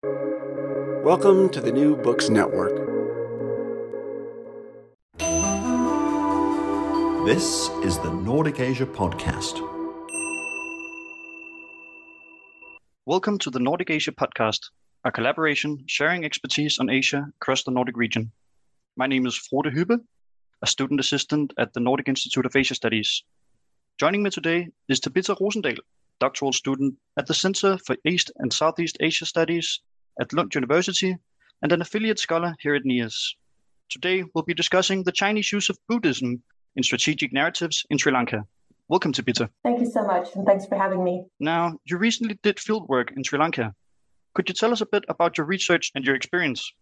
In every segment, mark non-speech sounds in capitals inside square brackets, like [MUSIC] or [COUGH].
Welcome to the New Books Network. This is the Nordic Asia Podcast. Welcome to the Nordic Asia Podcast, a collaboration sharing expertise on Asia across the Nordic region. My name is Frode Hübbe, a student assistant at the Nordic Institute of Asia Studies. Joining me today is Tabita Rosendal, doctoral student at the Center for East and Southeast Asia Studies at Lund University and an affiliate scholar here at NIAS. Today, we'll be discussing the Chinese use of Buddhism in strategic narratives in Sri Lanka. Welcome Tabita. Thank you so much, and thanks for having me. Now, you recently did fieldwork in Sri Lanka. Could you tell us a bit about your research and your experience?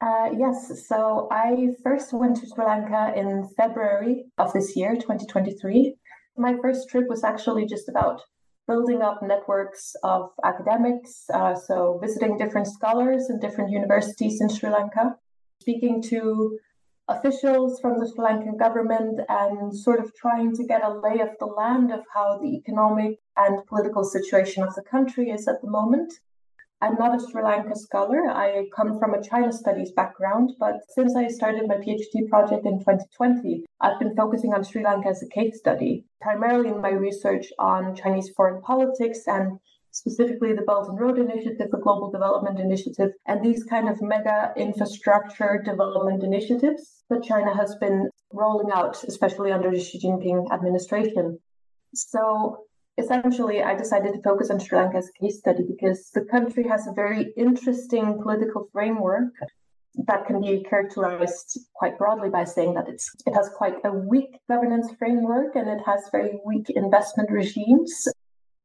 Uh, yes, so I first went to Sri Lanka in February of this year, 2023. My first trip was actually just about building up networks of academics, uh, so visiting different scholars in different universities in Sri Lanka, speaking to officials from the Sri Lankan government, and sort of trying to get a lay of the land of how the economic and political situation of the country is at the moment. I'm not a Sri Lanka scholar. I come from a China studies background, but since I started my PhD project in 2020, I've been focusing on Sri Lanka as a case study, primarily in my research on Chinese foreign politics and specifically the Belt and Road Initiative, the Global Development Initiative, and these kind of mega infrastructure development initiatives that China has been rolling out, especially under the Xi Jinping administration. So essentially, I decided to focus on Sri Lanka as a case study because the country has a very interesting political framework that can be characterized quite broadly by saying that it's it has quite a weak governance framework and it has very weak investment regimes.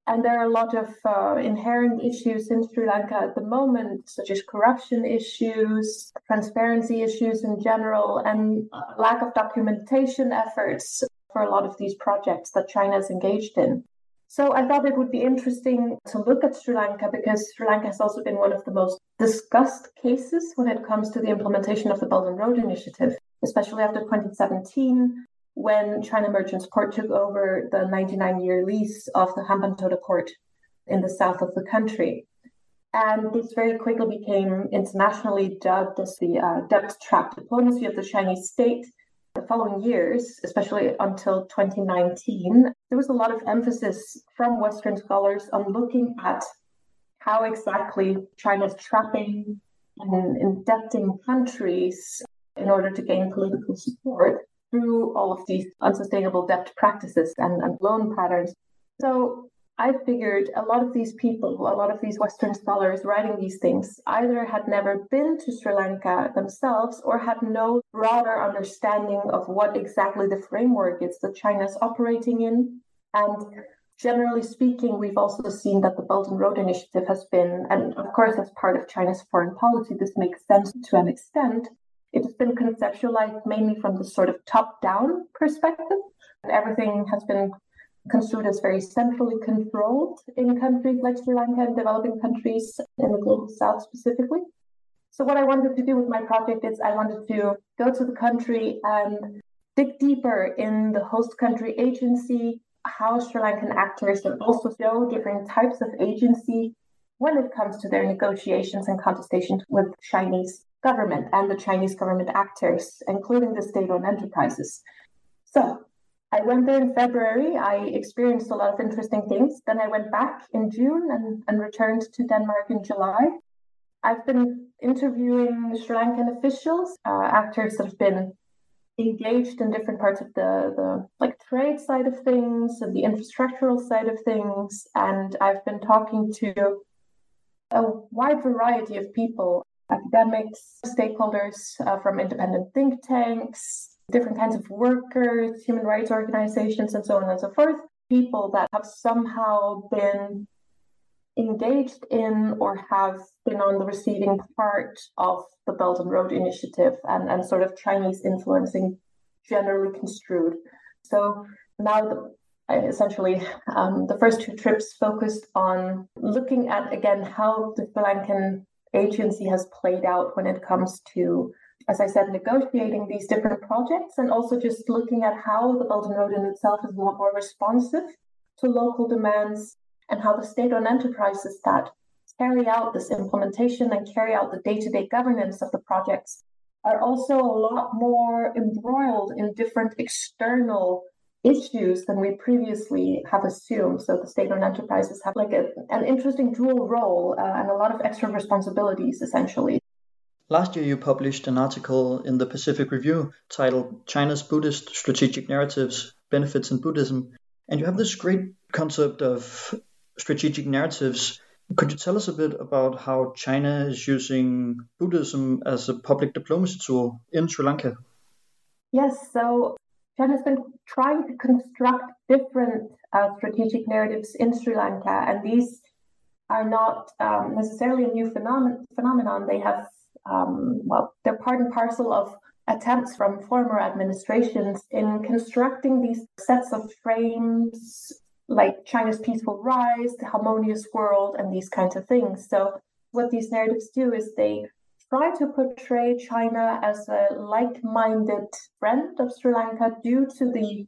And there are a lot of uh, inherent issues in Sri Lanka at the moment, such as corruption issues, transparency issues in general, and lack of documentation efforts for a lot of these projects that China is engaged in. So I thought it would be interesting to look at Sri Lanka because Sri Lanka has also been one of the most discussed cases when it comes to the implementation of the Belt and Road Initiative, especially after 2017 when China Merchants Port took over the 99 year lease of the Hambantota port in the south of the country. And this very quickly became internationally dubbed as the uh, debt trap diplomacy of the Chinese state following years, especially until 2019, there was a lot of emphasis from Western scholars on looking at how exactly China's trapping and indebting countries in order to gain political support through all of these unsustainable debt practices and, and loan patterns. So I figured a lot of these people, a lot of these Western scholars writing these things, either had never been to Sri Lanka themselves or had no broader understanding of what exactly the framework is that China's operating in. And generally speaking, we've also seen that the Belt and Road Initiative has been, and of course, as part of China's foreign policy, this makes sense to an extent. It has been conceptualized mainly from the sort of top down perspective. And Everything has been construed as very centrally controlled in countries like Sri Lanka and developing countries in the global south specifically. So, what I wanted to do with my project is I wanted to go to the country and dig deeper in the host country agency, how Sri Lankan actors can also show different types of agency when it comes to their negotiations and contestations with Chinese government and the Chinese government actors, including the state-owned enterprises. So I went there in February. I experienced a lot of interesting things. Then I went back in June and, and returned to Denmark in July. I've been interviewing Sri Lankan officials, uh, actors that have been engaged in different parts of the, the like trade side of things and the infrastructural side of things. And I've been talking to a wide variety of people, academics, stakeholders uh, from independent think tanks, different kinds of workers, human rights organizations, and so on and so forth. People that have somehow been engaged in or have been on the receiving part of the Belt and Road Initiative and, and sort of Chinese influencing generally construed. So now the, essentially um, the first two trips focused on looking at again how the Sri Lankan agency has played out when it comes to as I said, negotiating these different projects and also just looking at how the Belt and Road in itself is a lot more responsive to local demands and how the state owned enterprises that carry out this implementation and carry out the day to day governance of the projects are also a lot more embroiled in different external issues than we previously have assumed. So the state-owned enterprises have like a, an interesting dual role uh, and a lot of extra responsibilities, essentially. Last year, you published an article in the Pacific Review titled China's Buddhist Strategic Narratives Benefits in Buddhism. And you have this great concept of strategic narratives. Could you tell us a bit about how China is using Buddhism as a public diplomacy tool in Sri Lanka? Yes, so China's been trying to construct different uh, strategic narratives in Sri Lanka, and these are not um, necessarily a new phenomenon. They have, um, well, they're part and parcel of attempts from former administrations in constructing these sets of frames like China's peaceful rise, the harmonious world, and these kinds of things. So, what these narratives do is they try to portray China as a like minded friend of Sri Lanka due to the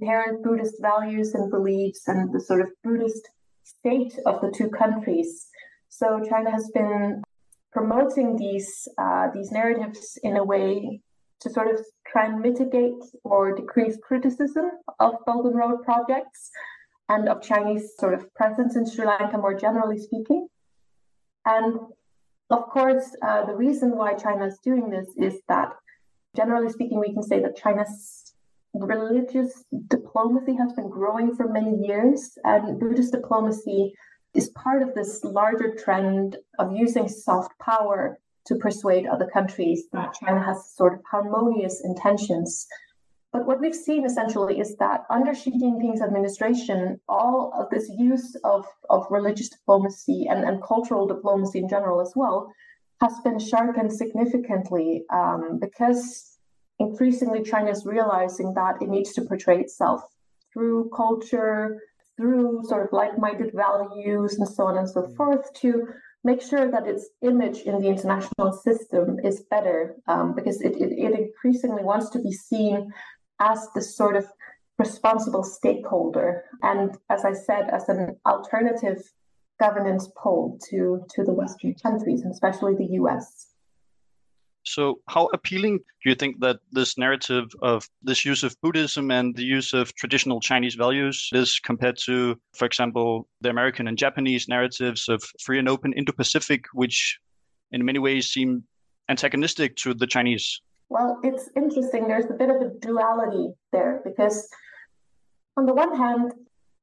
inherent Buddhist values and beliefs and the sort of Buddhist state of the two countries. So, China has been promoting these uh, these narratives in a way to sort of try and mitigate or decrease criticism of and Road projects and of Chinese sort of presence in Sri Lanka more generally speaking. And of course, uh, the reason why China is doing this is that, generally speaking, we can say that China's religious diplomacy has been growing for many years, and Buddhist diplomacy is part of this larger trend of using soft power to persuade other countries that China has sort of harmonious intentions. But what we've seen essentially is that under Xi Jinping's administration, all of this use of, of religious diplomacy and, and cultural diplomacy in general as well has been sharpened significantly um, because increasingly China is realizing that it needs to portray itself through culture, through sort of like minded values, and so on and so forth to make sure that its image in the international system is better um, because it, it, it, increasingly wants to be seen as the sort of responsible stakeholder and as i said as an alternative governance pole to to the western countries and especially the us so how appealing do you think that this narrative of this use of buddhism and the use of traditional chinese values is compared to for example the american and japanese narratives of free and open indo-pacific which in many ways seem antagonistic to the chinese well, it's interesting. There's a bit of a duality there because, on the one hand,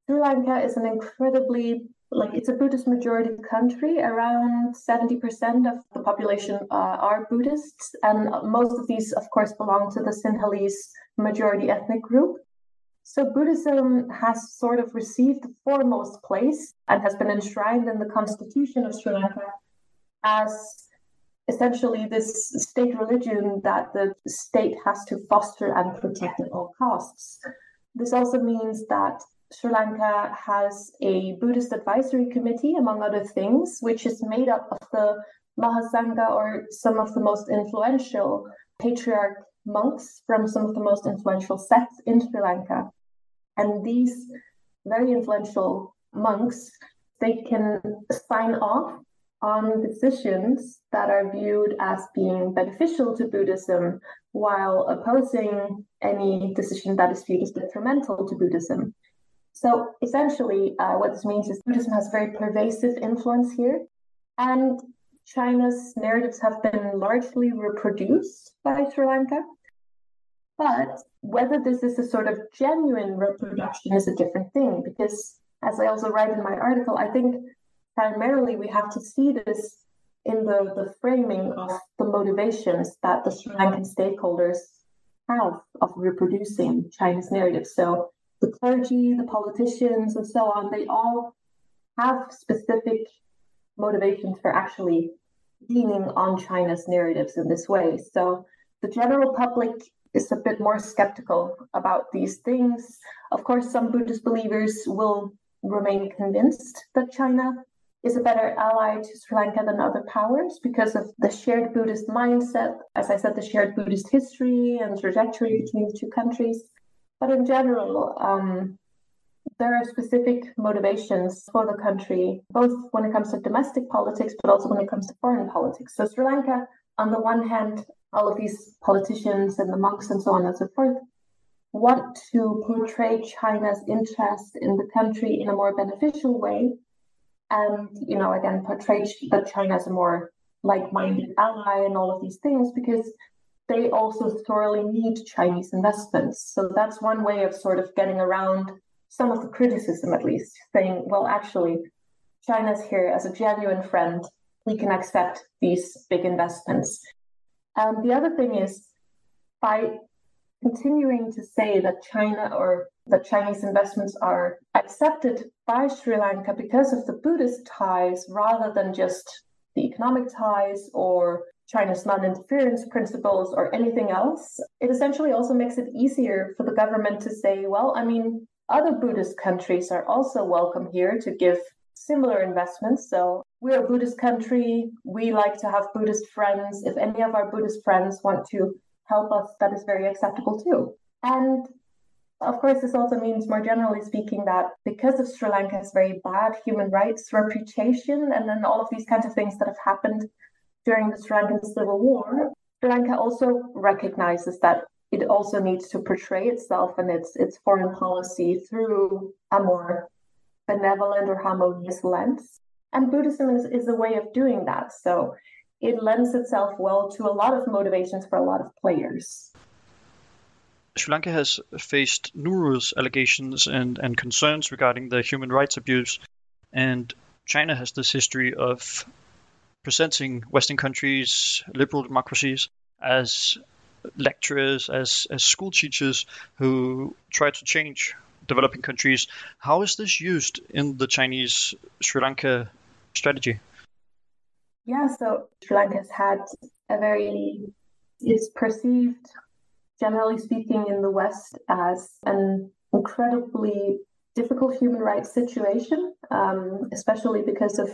Sri Lanka is an incredibly like it's a Buddhist majority country. Around 70% of the population uh, are Buddhists, and most of these, of course, belong to the Sinhalese majority ethnic group. So Buddhism has sort of received the foremost place and has been enshrined in the constitution of Sri Lanka as essentially this state religion that the state has to foster and protect at all costs. This also means that Sri Lanka has a Buddhist advisory committee, among other things, which is made up of the Mahasangha or some of the most influential patriarch monks from some of the most influential sects in Sri Lanka. And these very influential monks, they can sign off on decisions that are viewed as being beneficial to Buddhism while opposing any decision that is viewed as detrimental to Buddhism. So essentially, uh, what this means is Buddhism has very pervasive influence here, and China's narratives have been largely reproduced by Sri Lanka. But whether this is a sort of genuine reproduction is a different thing, because as I also write in my article, I think primarily we have to see this in the, the framing of the motivations that the Sri Lankan stakeholders have of reproducing China's narrative. So the clergy, the politicians, and so on, they all have specific motivations for actually leaning on China's narratives in this way. So the general public is a bit more skeptical about these things. Of course, some Buddhist believers will remain convinced that China is a better ally to Sri Lanka than other powers because of the shared Buddhist mindset, as I said, the shared Buddhist history and trajectory between the two countries. But in general, um, there are specific motivations for the country, both when it comes to domestic politics, but also when it comes to foreign politics. So, Sri Lanka, on the one hand, all of these politicians and the monks and so on and so forth want to portray China's interest in the country in a more beneficial way. And, you know, again, portray that China as a more like minded ally and all of these things because they also thoroughly need Chinese investments. So that's one way of sort of getting around some of the criticism, at least, saying, well, actually, China's here as a genuine friend. We can accept these big investments. And the other thing is, by continuing to say that China or that Chinese investments are accepted by Sri Lanka because of the Buddhist ties rather than just the economic ties or China's non interference principles or anything else, it essentially also makes it easier for the government to say, well, I mean, other Buddhist countries are also welcome here to give similar investments. So we're a Buddhist country. We like to have Buddhist friends. If any of our Buddhist friends want to help us, that is very acceptable too. And of course, this also means, more generally speaking, that because of Sri Lanka's very bad human rights reputation and then all of these kinds of things that have happened during the Sri Lankan civil war, Sri Lanka also recognizes that it also needs to portray itself and its its foreign policy through a more benevolent or harmonious lens. And Buddhism is, is a way of doing that. So it lends itself well to a lot of motivations for a lot of players. Sri Lanka has faced numerous allegations and, and concerns regarding the human rights abuse, and China has this history of presenting Western countries, liberal democracies, as lecturers, as, as school teachers who try to change developing countries. How is this used in the Chinese Sri Lanka strategy? Yeah, so Sri Lanka has had a very, is perceived, generally speaking, in the West as an incredibly difficult human rights situation, um, especially because of,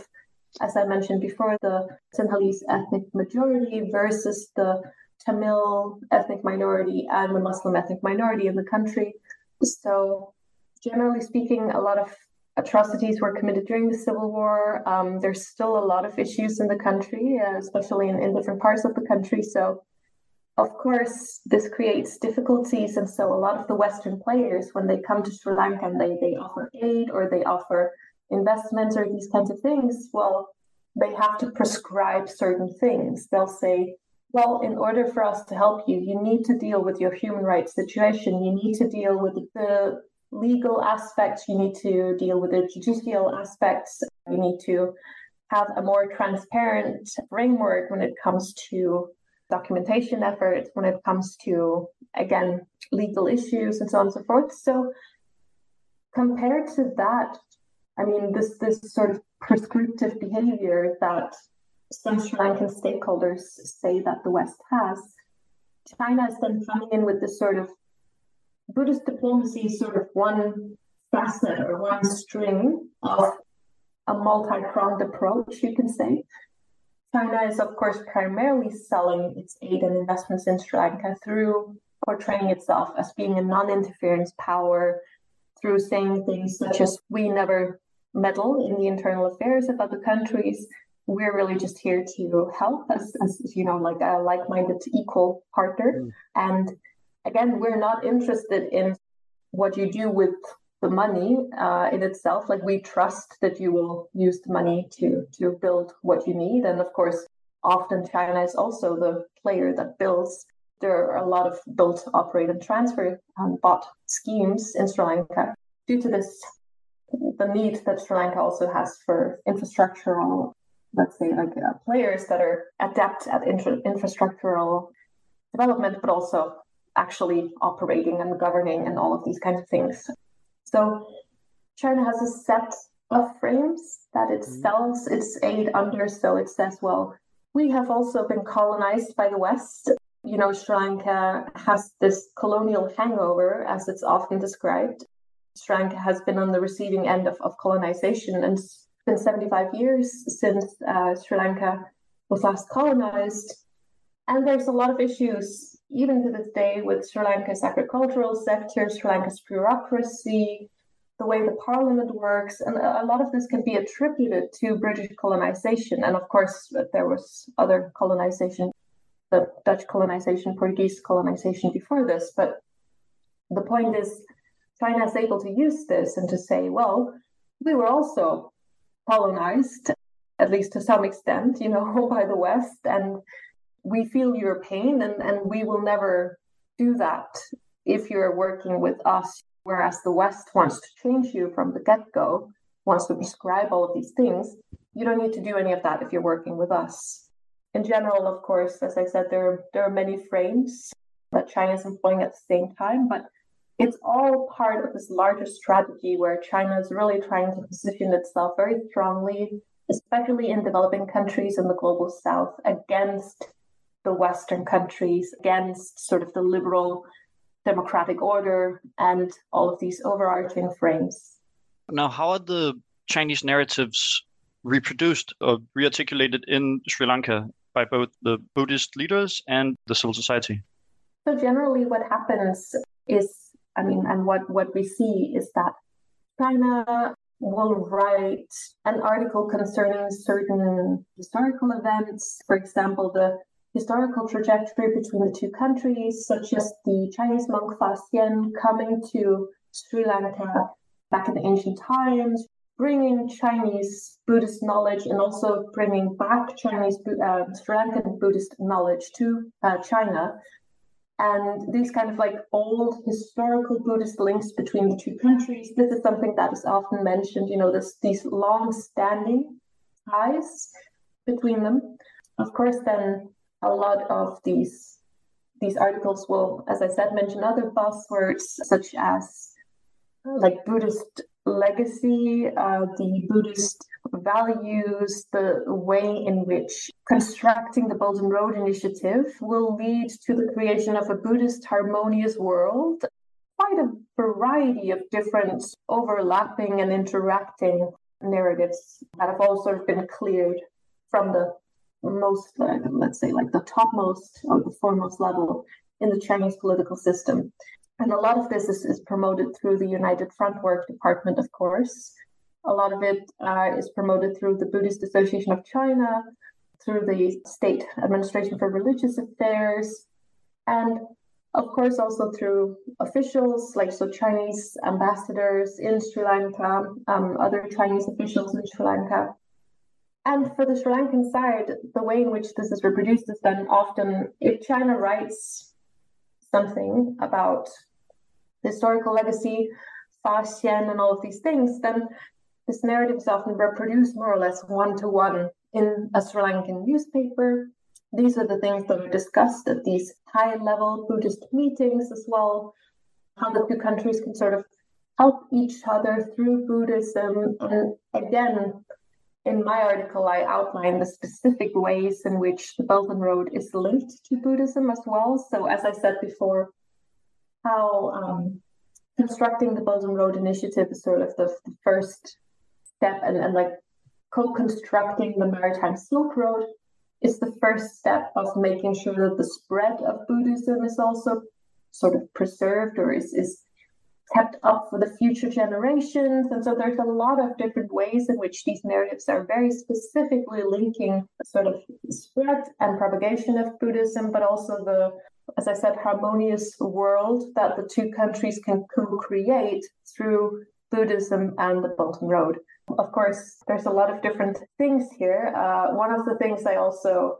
as I mentioned before, the Sinhalese ethnic majority versus the Tamil ethnic minority and the Muslim ethnic minority in the country. So, generally speaking, a lot of atrocities were committed during the civil war. Um, there's still a lot of issues in the country, uh, especially in, in different parts of the country. So, of course, this creates difficulties. And so, a lot of the Western players, when they come to Sri Lanka and they, they offer aid or they offer investments or these kinds of things, well, they have to prescribe certain things. They'll say, well, in order for us to help you, you need to deal with your human rights situation. You need to deal with the legal aspects, you need to deal with the judicial aspects, you need to have a more transparent framework when it comes to documentation efforts, when it comes to, again, legal issues and so on and so forth. So, compared to that, I mean, this, this sort of prescriptive behavior that some Sri Lankan stakeholders say that the West has, China is then coming in with this sort of Buddhist diplomacy is sort of one facet or one string of a multi-pronged approach, you can say. China is, of course, primarily selling its aid and investments in Sri Lanka through portraying itself as being a non-interference power, through saying things such as "we never meddle in the internal affairs of other countries." We're really just here to help as, as you know, like a like-minded equal partner, mm. and again, we're not interested in what you do with the money uh, in itself. Like we trust that you will use the money to to build what you need, and of course, often China is also the player that builds. There are a lot of built, operate, and transfer um, bot schemes in Sri Lanka due to this the need that Sri Lanka also has for infrastructural, let's say, like uh, players that are adept at infra- infrastructural development, but also actually operating and governing and all of these kinds of things. So China has a set of frames that it mm-hmm. sells its aid under. So it says, well, we have also been colonized by the West. You know, Sri Lanka has this colonial hangover, as it's often described. Sri Lanka has been on the receiving end of, of colonization, and it's been 75 years since uh, Sri Lanka was last colonized. And there's a lot of issues even to this day with Sri Lanka's agricultural sector, Sri Lanka's bureaucracy, the way the parliament works, and a lot of this can be attributed to British colonization. And of course, there was other colonization, the Dutch colonization, Portuguese colonization before this. But the point is, China is able to use this and to say, well, we were also colonized, at least to some extent, you know, [LAUGHS] by the West, and we feel your pain, and, and we will never do that if you're working with us Whereas the West wants to change you from the get go, wants to prescribe all of these things. You don't need to do any of that if you're working with us. In general, of course, as I said, there, there are many frames that China is employing at the same time, but it's all part of this larger strategy where China is really trying to position itself very strongly, especially in developing countries in the global south, against the Western countries, against sort of the liberal democratic order, and all of these overarching frames. Now, how are the Chinese narratives reproduced or rearticulated in Sri Lanka by both the Buddhist leaders and the civil society? So, generally, what happens is, I mean, and what, what we see is that China will write an article concerning certain historical events. For example, the historical trajectory between the two countries, such as the Chinese monk Fa Xian coming to Sri Lanka back in the ancient times, bringing Chinese Buddhist knowledge and also bringing back Chinese uh, Sri Lankan Buddhist knowledge to uh, China. And these kind of like old historical Buddhist links between the two countries. This is something that is often mentioned. You know, this these long-standing ties between them. Of course, then a lot of these these articles will, as I said, mention other buzzwords such as like Buddhist legacy, uh, the Buddhist values, the way in which constructing the Belt and Road Initiative will lead to the creation of a Buddhist harmonious world. Quite a variety of different overlapping and interacting narratives that have all sort of been cleared from the most, uh, let's say, like the topmost or the foremost level in the Chinese political system. And a lot of this is, is promoted through the United Front Work Department, of course. A lot of it uh, is promoted through the Buddhist Association of China, through the State Administration for Religious Affairs, and of course also through officials like so Chinese ambassadors in Sri Lanka, um, other Chinese officials in Sri Lanka, and for the Sri Lankan side, the way in which this is reproduced is then often if China writes something about historical legacy, Fa Xian, and all of these things, then this narrative is often reproduced more or less one to one in a Sri Lankan newspaper. These are the things that are discussed at these high level Buddhist meetings as well, how the two countries can sort of help each other through Buddhism. And again, in my article, I outline the specific ways in which the Belt and Road is linked to Buddhism as well. So, as I said before, how um, constructing the Belt and Road Initiative is sort of the, the first step, and, and like co-constructing the Maritime Silk Road is the first step of making sure that the spread of Buddhism is also sort of preserved or is, is kept up for the future generations. And so there's a lot of different ways in which these narratives are very specifically linking sort of spread and propagation of Buddhism, but also the, as I said, harmonious world that the two countries can co create through Buddhism and the Belt and Road. Of course, there's a lot of different things here. Uh, one of the things I also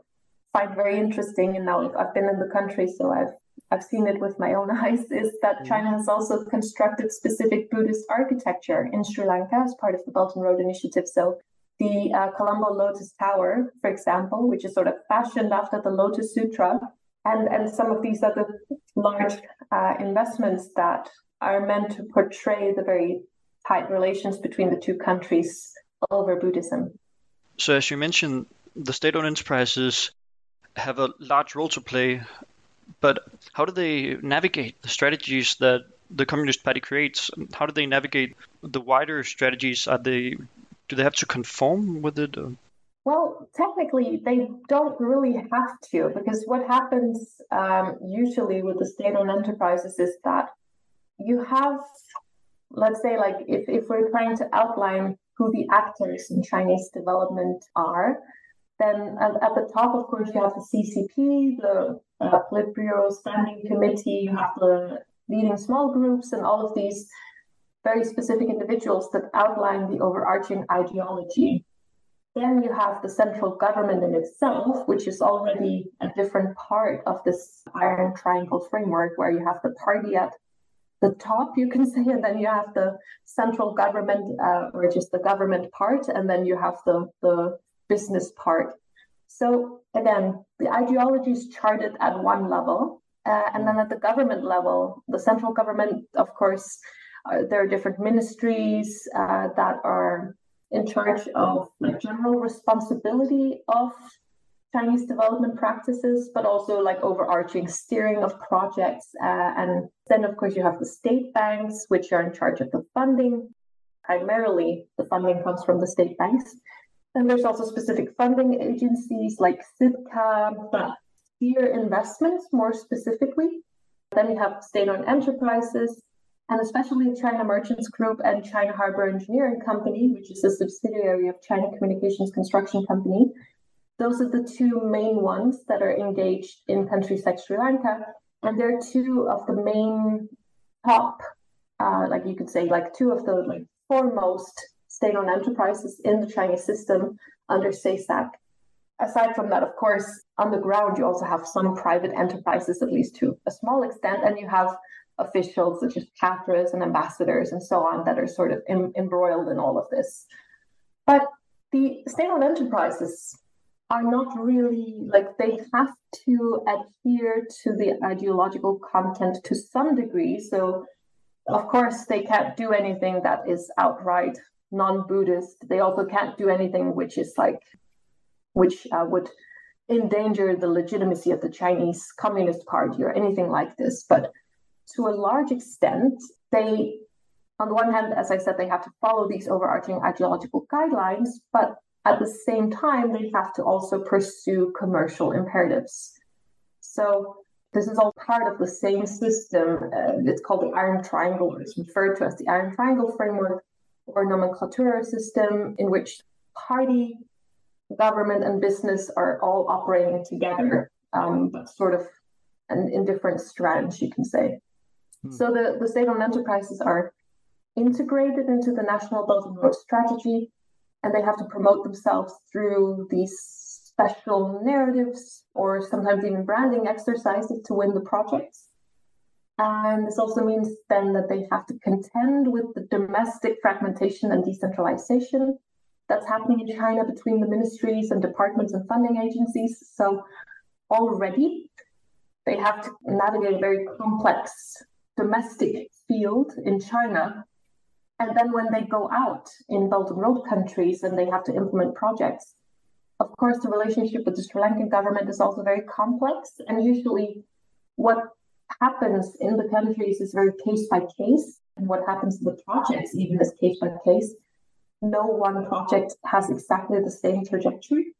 find very interesting, and now I've been in the country, so I've I've seen it with my own [LAUGHS] eyes, is that mm-hmm. China has also constructed specific Buddhist architecture in Sri Lanka as part of the Belt and Road Initiative. So the uh, Colombo Lotus Tower, for example, which is sort of fashioned after the Lotus Sutra, and, and some of these other large uh, investments that are meant to portray the very tight relations between the two countries over Buddhism. So, as you mentioned, the state owned enterprises have a large role to play but how do they navigate the strategies that the Communist Party creates? How do they navigate the wider strategies? Are they do they have to conform with it? Well, technically, they don't really have to because what happens um, usually with the state-owned enterprises is that you have let's say like if, if we're trying to outline who the actors in Chinese development are, then at, at the top, of course, you have the CCP, the uh, Politburo Standing Committee, you have the leading small groups, and all of these very specific individuals that outline the overarching ideology. Then you have the central government in itself, which is already a different part of this iron triangle framework, where you have the party at the top, you can [LAUGHS] say, and then you have the central government, uh, or just the government part, and then you have the, the business part. So again, the ideology is charted at one level, uh, and then at the government level, the central government, of course, uh, there are different ministries uh, that are in charge of like general responsibility of Chinese development practices, but also like overarching steering of projects. Uh, and then, of course, you have the state banks, which are in charge of the funding. Primarily, the funding comes from the state banks. And there's also specific funding agencies like CIDCA, but here investments more specifically. Then you have state owned enterprises, and especially China Merchants Group and China Harbor Engineering Company, which is a subsidiary of China Communications Construction Company. Those are the two main ones that are engaged in countries like Sri Lanka. And they're two of the main top, uh, like you could say, like two of the like foremost state-owned enterprises in the Chinese system under SASAC. Aside from that, of course, on the ground you also have some private enterprises, at least to a small extent, and you have officials such as cadres and ambassadors and so on that are sort of em- embroiled in all of this. But the state-owned enterprises are not really like they have to adhere to the ideological content to some degree. So, of course, they can't do anything that is outright non-Buddhist. They also can't do anything which is like, which uh, would endanger the legitimacy of the Chinese Communist Party or anything like this. But to a large extent, they, on the one hand, as I said, they have to follow these overarching ideological guidelines, but at the same time, they have to also pursue commercial imperatives. So this is all part of the same system. Uh, it's called the Iron Triangle, or it's referred to as the Iron Triangle framework or nomenclature system, in which party, government, and business are all operating together, um, sort of in, in different strands, you can say. Hmm. So the, the state-owned enterprises are integrated into the National Belt and Road Strategy, and they have to promote themselves through these special narratives or sometimes even branding exercises to win the projects. And this also means then that they have to contend with the domestic fragmentation and decentralization that's happening in China between the ministries and departments and funding agencies. So already they have to navigate a very complex domestic field in China and then when they go out in Belt and Road countries and they have to implement projects, of course, the relationship with the Sri Lankan government is also very complex. And usually, what happens in the countries is very case by case. And what happens in the projects, even is case by case. No one project has exactly the same trajectory.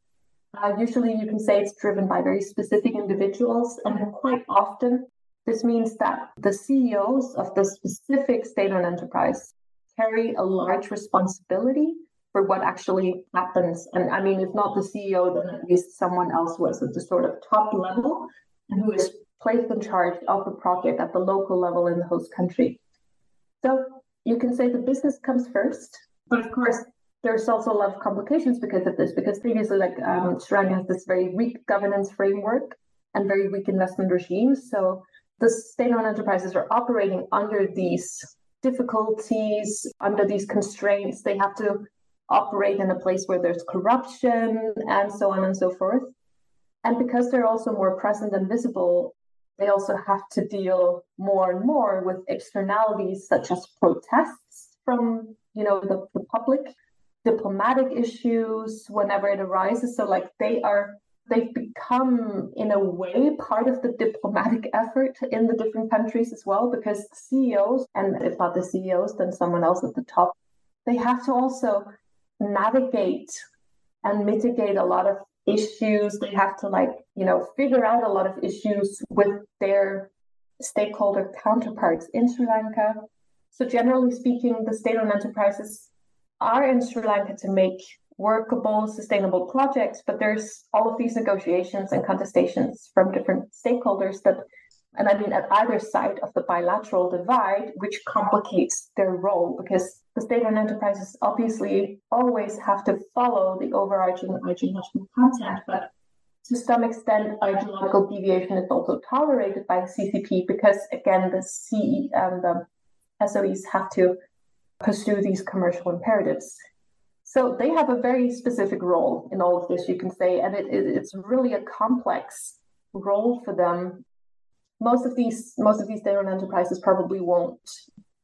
Uh, usually, you can say it's driven by very specific individuals, and quite often, this means that the CEOs of the specific state owned enterprise carry a large responsibility for what actually happens. And I mean, if not the CEO, then at least someone else was at the sort of top level and who is placed in charge of the project at the local level in the host country. So you can say the business comes first, but of course, there's also a lot of complications because of this, because previously, like um, Shrine has this very weak governance framework and very weak investment regimes. So the state-owned enterprises are operating under these difficulties under these constraints. They have to operate in a place where there's corruption and so on and so forth. And because they're also more present and visible, they also have to deal more and more with externalities such as protests from you know the, the public diplomatic issues whenever it arises so like they are they've become, in a way, part of the diplomatic effort in the different countries as well, because CEOs, and if not the CEOs, then someone else at the top, they have to also navigate and mitigate a lot of issues. They have to, like, you know, figure out a lot of issues with their stakeholder counterparts in Sri Lanka. So, generally speaking, the state owned enterprises are in Sri Lanka to make workable, sustainable projects, but there's all of these negotiations and contestations from different stakeholders that, and I mean at either side of the bilateral divide, which complicates their role because the state-owned enterprises obviously always have to follow the overarching national content, but to some extent, ideological deviation is also tolerated by CCP because, again, the CE and the SOEs have to pursue these commercial imperatives. So they have a very specific role in all of this, you can say, and it, it, it's really a complex role for them. Most of these most of these state-owned enterprises probably won't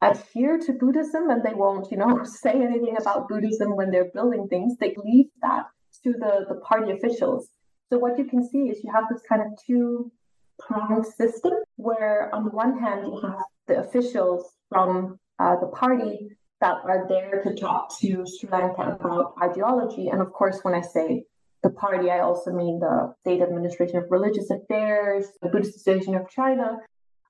adhere to Buddhism and they won't, you know, [LAUGHS] say anything about Buddhism when they're building things. They leave that to the, the party officials. So what you can see is you have this kind of two pronged system where on the one hand you have the officials from uh, the party that are there to talk to Sri Lanka about ideology. And of course, when I say the party, I also mean the State Administration of Religious Affairs, the Buddhist Association of China,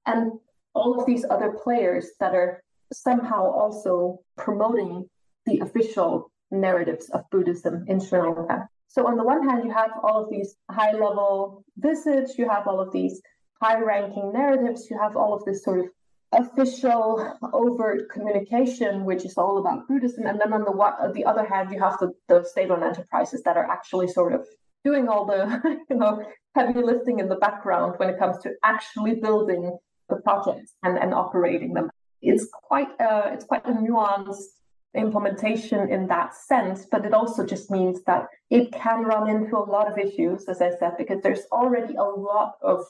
and all of these other players that are somehow also promoting the official narratives of Buddhism in Sri Lanka. So, on the one hand, you have all of these high level visits, you have all of these high ranking narratives, you have all of this sort of official overt communication, which is all about Buddhism. And then on the on the other hand, you have the, the state-owned enterprises that are actually sort of doing all the [LAUGHS] you know heavy lifting in the background when it comes to actually building the projects and, and operating them. It's quite a, it's quite a nuanced implementation in that sense, but it also just means that it can run into a lot of issues, as I said, because there's already a lot of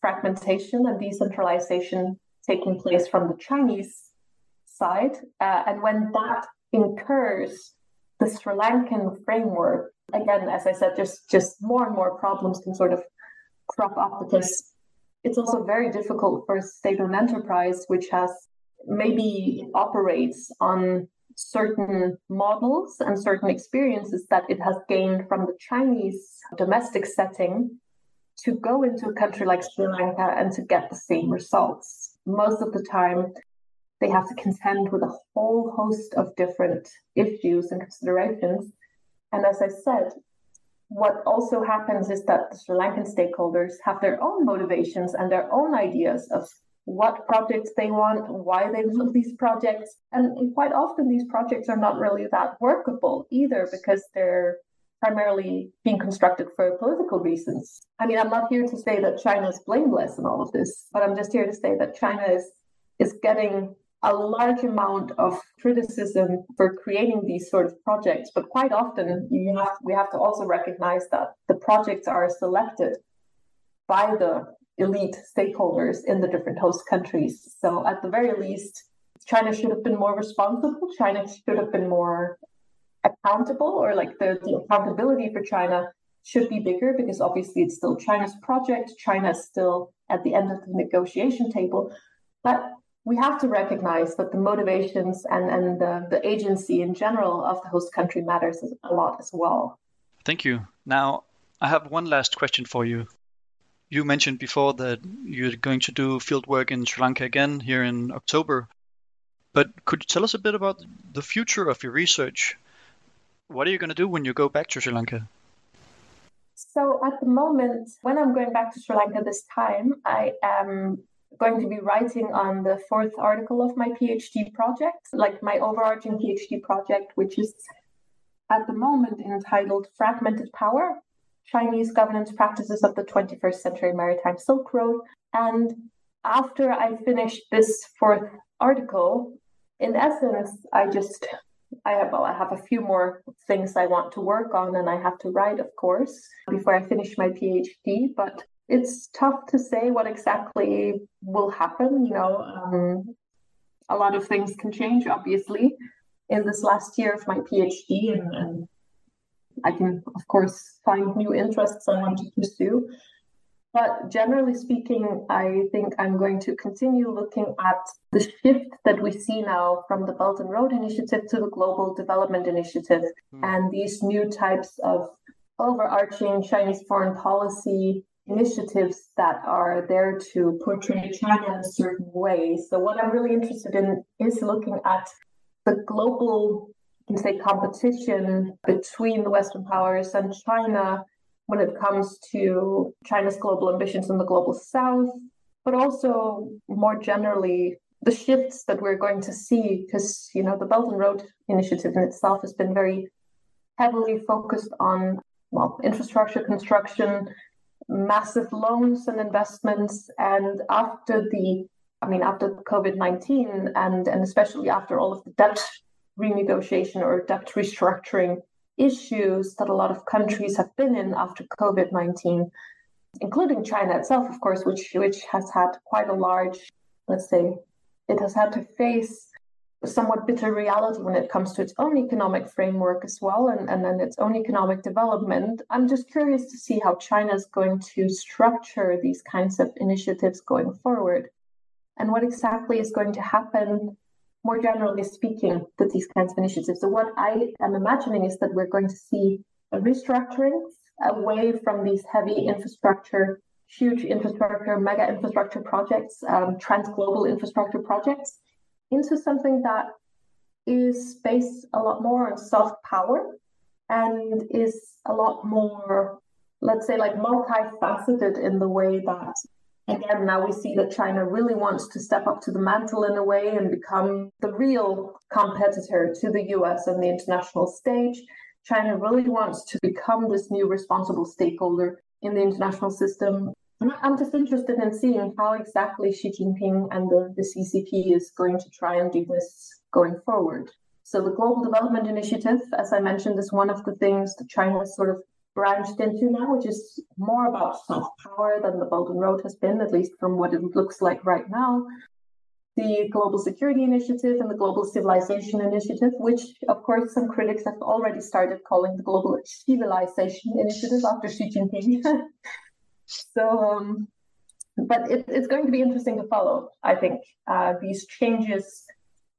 fragmentation and decentralization taking place from the Chinese side. Uh, and when that incurs the Sri Lankan framework, again, as I said, just, just more and more problems can sort of crop up because it's also very difficult for a state-owned enterprise, which has maybe operates on certain models and certain experiences that it has gained from the Chinese domestic setting to go into a country like Sri Lanka and to get the same results most of the time they have to contend with a whole host of different issues and considerations. And as I said, what also happens is that the Sri Lankan stakeholders have their own motivations and their own ideas of what projects they want, why they want these projects. And quite often, these projects are not really that workable either because they're primarily being constructed for political reasons. I mean, I'm not here to say that China is blameless in all of this, but I'm just here to say that China is is getting a large amount of criticism for creating these sort of projects. But quite often, you have we have to also recognize that the projects are selected by the elite stakeholders in the different host countries. So at the very least, China should have been more responsible. China should have been more accountable or like the, the accountability for China should be bigger because obviously it's still China's project. China is still at the end of the negotiation table. But we have to recognize that the motivations and, and the, the agency in general of the host country matters a lot as well. Thank you. Now, I have one last question for you. You mentioned before that you're going to do field work in Sri Lanka again here in October. But could you tell us a bit about the future of your research? What are you going to do when you go back to Sri Lanka? So, at the moment, when I'm going back to Sri Lanka this time, I am going to be writing on the fourth article of my PhD project, like my overarching PhD project, which is at the moment entitled Fragmented Power Chinese Governance Practices of the 21st Century Maritime Silk Road. And after I finish this fourth article, in essence, I just I have well, I have a few more things I want to work on and I have to write, of course, before I finish my PhD. But it's tough to say what exactly will happen. You know, um, a lot of things can change, obviously, in this last year of my PhD, and, and I can, of course, find new interests I want to pursue. But generally speaking, I think I'm going to continue looking at the shift that we see now from the Belt and Road Initiative to the Global Development Initiative mm. and these new types of overarching Chinese foreign policy initiatives that are there to portray China in a certain way. So, what I'm really interested in is looking at the global, you can say, competition between the Western powers and China when it comes to China's global ambitions in the global south, but also more generally the shifts that we're going to see because you know the Belt and Road Initiative in itself has been very heavily focused on well infrastructure construction, massive loans and investments, and after the I mean after COVID nineteen and and especially after all of the debt renegotiation or debt restructuring issues that a lot of countries have been in after COVID nineteen, including China itself, of course, which which has had quite a large, let's say, it has had to face somewhat bitter reality when it comes to its own economic framework as well and, and then its own economic development. I'm just curious to see how China is going to structure these kinds of initiatives going forward and what exactly is going to happen more generally speaking with these kinds of initiatives. So what I am imagining is that we're going to see a restructuring away from these heavy infrastructure huge infrastructure, mega infrastructure projects, um, trans global infrastructure projects, into something that is based a lot more on soft power and is a lot more, let's say, like multifaceted in the way that, again, now we see that China really wants to step up to the mantle in a way and become the real competitor to the US on the international stage. China really wants to become this new responsible stakeholder in the international system. I'm just interested in seeing how exactly Xi Jinping and the, the CCP is going to try and do this going forward. So the Global Development Initiative, as I mentioned, is one of the things that China has sort of branched into now, which is more about soft power than the and Road has been, at least from what it looks like right now. The Global Security Initiative and the Global Civilization Initiative, which, of course, some critics have already started calling the Global Civilization Initiative after Xi Jinping. [LAUGHS] So, um, but it, it's going to be interesting to follow, I think, uh, these changes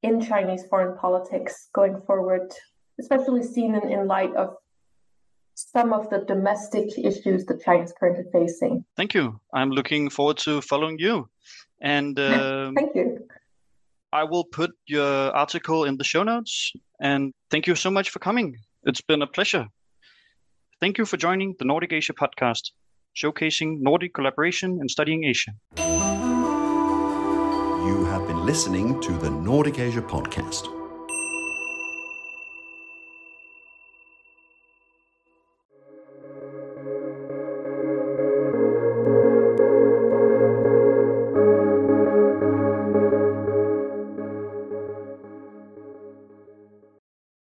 in Chinese foreign politics going forward, especially seen in, in light of some of the domestic issues that China is currently facing. Thank you. I'm looking forward to following you. And um, thank you. I will put your article in the show notes. And thank you so much for coming. It's been a pleasure. Thank you for joining the Nordic Asia podcast showcasing Nordic collaboration and studying Asia. You have been listening to the Nordic Asia podcast.